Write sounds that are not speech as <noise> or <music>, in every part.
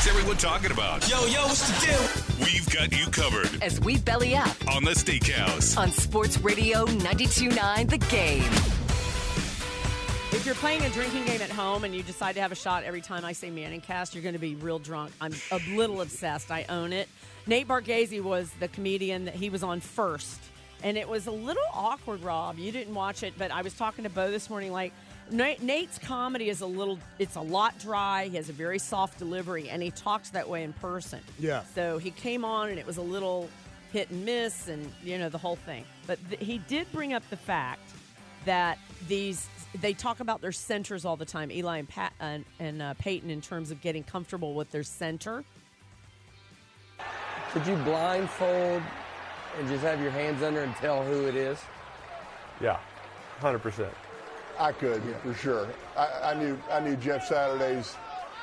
What's everyone talking about? Yo, yo, what's the deal? We've got you covered As we belly up on the Steakhouse. on Sports Radio 92.9 The Game. If you're playing a drinking game at home and you decide to have a shot every time I say Manning cast, you're going to be real drunk. I'm a little obsessed. I own it. Nate Bargatze was the comedian that he was on first. And it was a little awkward, Rob. You didn't watch it, but I was talking to Bo this morning. Like, Nate, Nate's comedy is a little, it's a lot dry. He has a very soft delivery, and he talks that way in person. Yeah. So he came on, and it was a little hit and miss, and, you know, the whole thing. But th- he did bring up the fact that these they talk about their centers all the time, Eli and Pat and, and uh, Peyton, in terms of getting comfortable with their center. Could you blindfold and just have your hands under and tell who it is? Yeah, 100%. I could for sure. I, I knew I knew Jeff Saturday's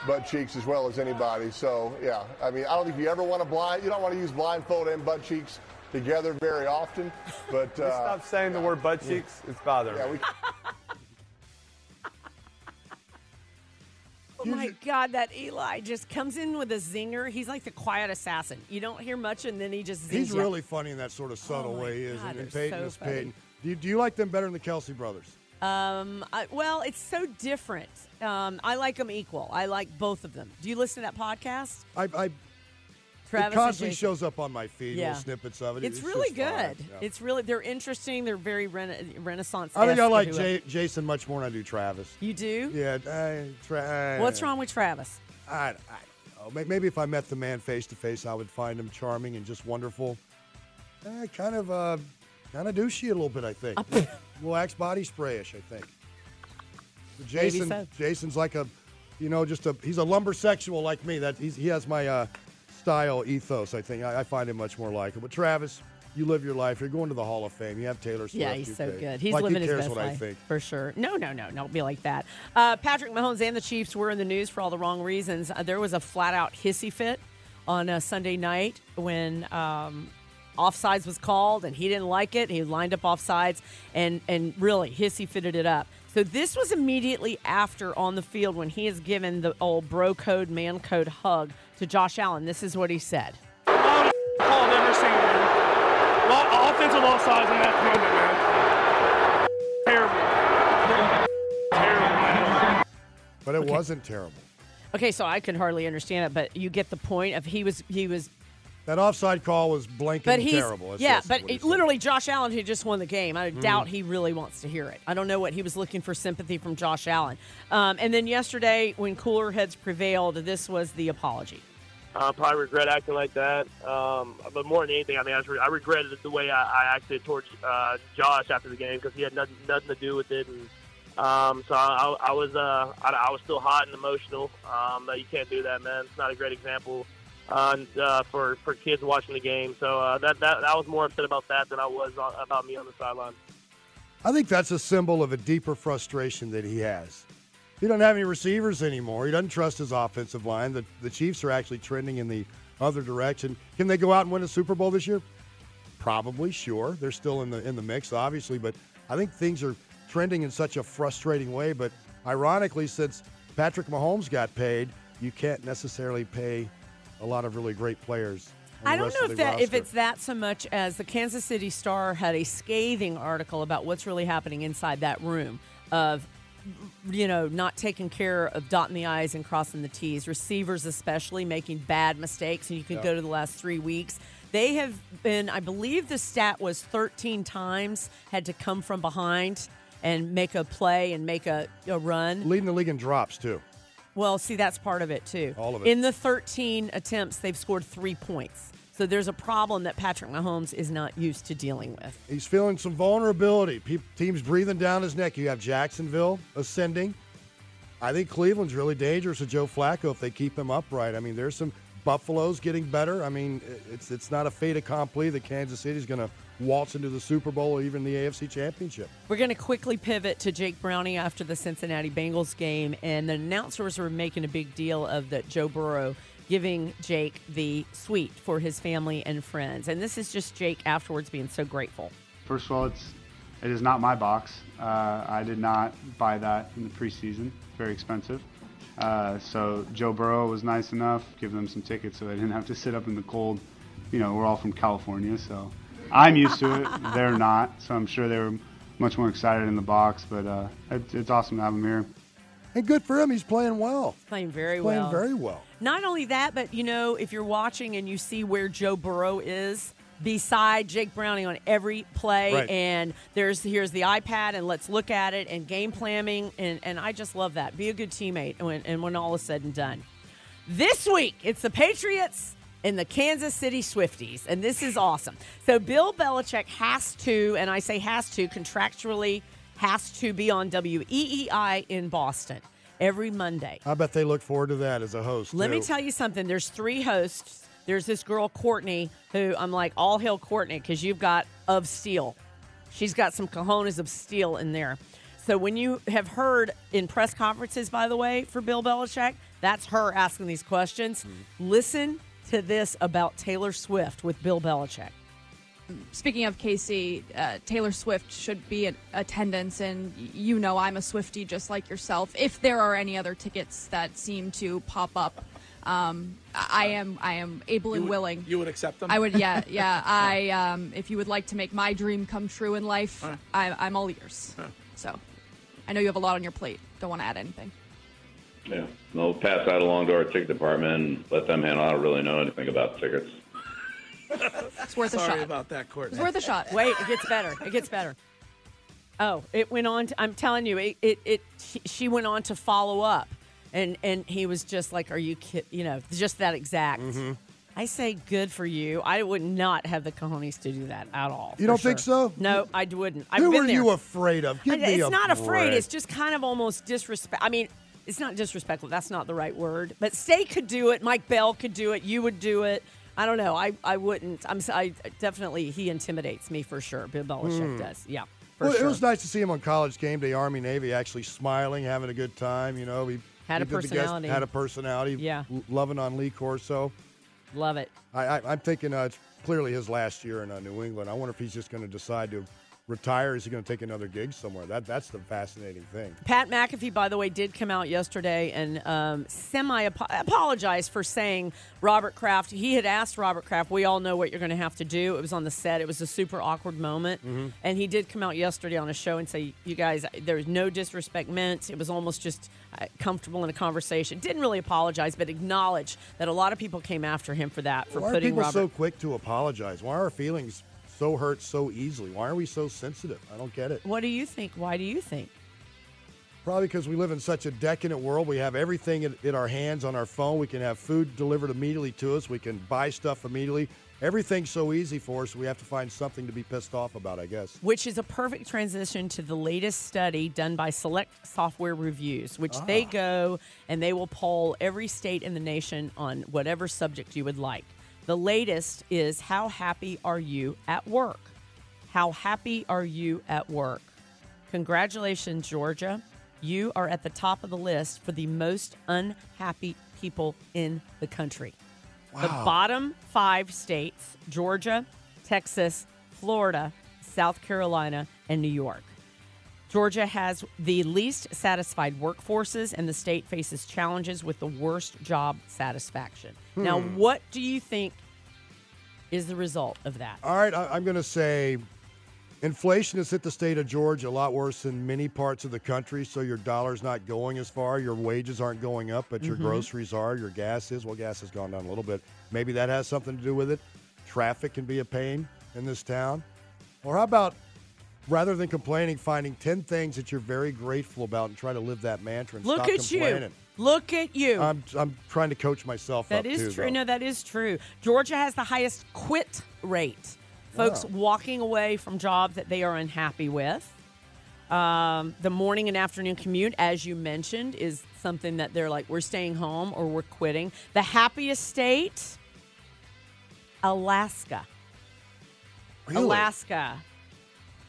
butt cheeks as well as anybody. So yeah, I mean I don't think you ever want to blind. You don't want to use blindfold and butt cheeks together very often. But <laughs> uh, stop saying the word butt cheeks. It's bothering yeah, we, <laughs> Oh my God, that Eli just comes in with a zinger. He's like the quiet assassin. You don't hear much, and then he just zings He's you. really funny in that sort of subtle Oh my way. He is, God, and, and Peyton so is funny. Peyton. Do you, do you like them better than the Kelce brothers? Um, I, well, it's so different. Um, I like them equal. I like both of them. Do you listen to that podcast? I, I Travis it constantly shows up on my feed, Yeah. little snippets of it. It's, really good. Yeah. It's really they're interesting. They're very rena- Renaissance. I think I like. Jay, Jason much more than I do Travis. You do? Yeah, I, tra- What's wrong with Travis? I, I don't know. Maybe if I met the man face to face, I would find him charming and just wonderful. Eh, kind of, uh, kind of douchey a little bit. I think. Axe body sprayish. I think. But Jason, so. Jason's like a, you know, just a. He's a lumbersexual like me. That he's, he has my uh, style ethos. I think I, I find him much more likable. But Travis, you live your life. You're going to the Hall of Fame. You have Taylor Swift. Yeah, he's so pay. good. He's like, living who his cares best what life I think. for sure. No, no, no, don't be like that. Uh, Patrick Mahomes and the Chiefs were in the news for all the wrong reasons. Uh, there was a flat out hissy fit on a Sunday night when um, offsides was called, and he didn't like it. He lined up offsides and and really hissy fitted it up. So this was immediately after on the field when he is given the old bro code man code hug to Josh Allen. This is what he said. call I've ever seen, man. Lot, offensive offsides in that moment, man. Terrible. Terrible, man. But it wasn't terrible. Okay, so I could hardly understand it, but you get the point of he was he was That offside call was blanking But he's terrible. That's- yeah, that's but it, literally Josh Allen who just won the game. I Mm. doubt he really wants to hear it. I don't know what he was looking for sympathy from Josh Allen. Um, and then yesterday, when cooler heads prevailed, this was the apology. I probably regret acting like that. Um, but more than anything, I mean, I, was re- I regretted the way I, I acted towards uh, Josh after the game because he had nothing, nothing to do with it. And um, so I, I was uh, I, I was still hot and emotional. Um, but you can't do that, man. It's not a great example and, uh, for for kids watching the game. So uh, that, that I was more upset about that than I was about me on the sideline. I think that's a symbol of a deeper frustration that he has. He doesn't have any receivers anymore. He doesn't trust his offensive line. The, the Chiefs are actually trending in the other direction. Can they go out and win a Super Bowl this year? Probably, sure. They're still in the in the mix, obviously, but I think things are trending in such a frustrating way. But ironically, since Patrick Mahomes got paid, you can't necessarily pay a lot of really great players. I don't know if the that if it's that so much as the Kansas City Star had a scathing article about what's really happening inside that room of you know not taking care of dotting the i's and crossing the t's receivers especially making bad mistakes and you can Yeah. go to the last three weeks they have been i believe the stat was 13 times had to come from behind and make a play and make a, a run leading the league in drops too. Well, see, that's part of it too. All of it. In the 13 attempts, they've scored three points. So there's a problem that Patrick Mahomes is not used to dealing with. He's feeling some vulnerability. Pe- teams breathing down his neck. You have Jacksonville ascending. I think Cleveland's really dangerous to Joe Flacco if they keep him upright. I mean, there's some Buffalo's getting better. I mean, it's it's not a fait accompli that Kansas City's going to waltz into the Super Bowl or even the AFC Championship. We're going to quickly pivot to Jake Browning after the Cincinnati Bengals game, and the announcers were making a big deal of that Joe Burrow giving Jake the suite for his family and friends. And this is just Jake afterwards being so grateful. First of all, it's it is not my box. Uh, I did not buy that in the preseason. It's very expensive. Uh, so Joe Burrow was nice enough, give them some tickets so they didn't have to sit up in the cold. You know, we're all from California, so I'm used to it. <laughs> They're not, so I'm sure they were much more excited in the box. But uh, it, it's awesome to have him here. And good for him. He's playing well. Playing very Playing well. Playing very well. Not only that, but you know, if you're watching and you see where Joe Burrow is beside Jake Browning on every play, Right. and there's here's the iPad, and let's look at it, and game planning, and, and I just love that. Be a good teammate, when, and when all is said and done. This week, it's the Patriots and the Kansas City Swifties, and this is awesome. So Bill Belichick has to, and I say has to, contractually has to be on WEEI in Boston every Monday. I bet they look forward to that as a host. Let me tell you something. There's three hosts. There's this girl Courtney who I'm like all hail Courtney because you've got of steel. She's got some cojones of steel in there. So when you have heard in press conferences, by the way, for Bill Belichick, that's her asking these questions. Mm-hmm. Listen to this about Taylor Swift with Bill Belichick. Speaking of Casey, uh, Taylor Swift should be in attendance, and you know I'm a Swifty just like yourself. If there are any other tickets that seem to pop up, um, I I am I am able and willing. You would accept them? I would, <laughs> yeah, yeah. I um, if you would like to make my dream come true in life, I, I'm all ears. So, I know you have a lot on your plate. Don't want to add anything. Yeah, we'll pass that along to our ticket department and let them handle. I don't really know anything about tickets. <laughs> It's worth a shot. Sorry shot. about that, Courtney. It's worth a shot. Wait, it gets better. It gets better. Oh, it went on. To, I'm telling you, it, it, it she, she went on to follow up, and and he was just like, "Are you kid?" You know, just that exact. Mm-hmm. I say, good for you. I would not have the cojones to do that at all. You don't think so? No, I wouldn't. I've Who been are there. you afraid of? Give I- me it's not afraid. It's just kind of almost disrespect. I mean, it's not disrespectful. That's not the right word. But State could do it. Mike Bell could do it. You would do it. I don't know. I, I wouldn't. I'm. I definitely he intimidates me for sure. Bill Belichick Hmm. does. Yeah. For well, sure. it was nice to see him on College Game Day, Army Navy, actually smiling, having a good time. You know, he Had a the guest- personality. had a personality. Yeah. l- loving on Lee Corso. Love it. I, I, I'm thinking uh, it's clearly his last year in uh, New England. I wonder if he's just going to decide to retire. Is he going to take another gig somewhere? That that's the fascinating thing. Pat McAfee, by the way, did come out yesterday and um, semi apologized for saying Robert Kraft. He had asked Robert Kraft, "We all know what you're going to have to do." It was on the set. It was a super awkward moment, Mm-hmm. and he did come out yesterday on a show and say, "You guys, there was no disrespect meant. It was almost just uh, comfortable in a conversation." Didn't really apologize, but acknowledged that a lot of people came after him for that for putting Robert Kraft. Why are putting people Robert. so quick to apologize? Why are our feelings so hurt so easily? Why are we so sensitive? I don't get it. what do you think? Why do you think? Probably because we live in such a decadent world. We have everything in, in our hands on our phone. We can have food delivered immediately to us. We can buy stuff immediately. Everything's so easy for us. We have to find something to be pissed off about, I guess. which is a perfect transition to the latest study done by Select Software Reviews, which they Ah. go and they will poll every state in the nation on whatever subject you would like. The latest is how happy are you at work? How happy are you at work? Congratulations, Georgia. You are at the top of the list for the most unhappy people in the country. The bottom five states Georgia, Texas, Florida, South Carolina, and New York. Georgia has the least satisfied workforces, and the state faces challenges with the worst job satisfaction. Now, Hmm. what do you think is the result of that? All right, I, I'm going to say inflation has hit the state of Georgia a lot worse than many parts of the country. So your dollar's not going as far. Your wages aren't going up, but your Mhm. groceries are. Your gas is. Well, gas has gone down a little bit. Maybe that has something to do with it. Traffic can be a pain in this town. Or how about rather than complaining, finding 10 things that you're very grateful about and try to live that mantra and Look stop at complaining. you. Look at you. I'm, I'm trying to coach myself That is too, true. though. No, that is true. Georgia has the highest quit rate. Folks Wow. walking away from jobs that they are unhappy with. Um, the morning and afternoon commute, as you mentioned, is something that they're like, we're staying home or we're quitting. The happiest state, Alaska. Really? Alaska.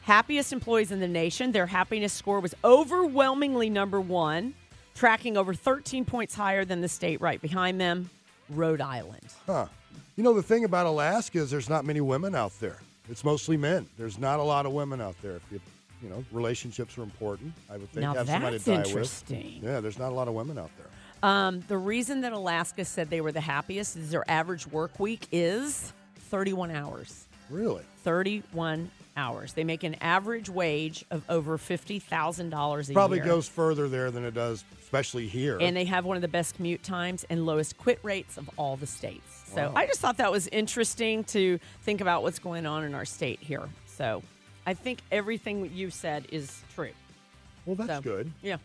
Happiest employees in the nation. Their happiness score was overwhelmingly number one, tracking over 13 points higher than the state right behind them, Rhode Island. Huh. You know, the thing about Alaska is there's not many women out there. It's mostly men. There's not a lot of women out there. If you, you know, relationships are important. I would think Now have somebody to die interesting. with. Yeah, there's not a lot of women out there. Um, the reason that Alaska said they were the happiest is their average work week is 31 hours. Really? 31 hours. They make an average wage of over $50,000 a year. Probably year. goes further there than it does, especially here. and they have one of the best commute times and lowest quit rates of all the states. So Wow. I just thought that was interesting to think about what's going on in our state here. So I think everything you said is true. well, that's So, good. Yeah.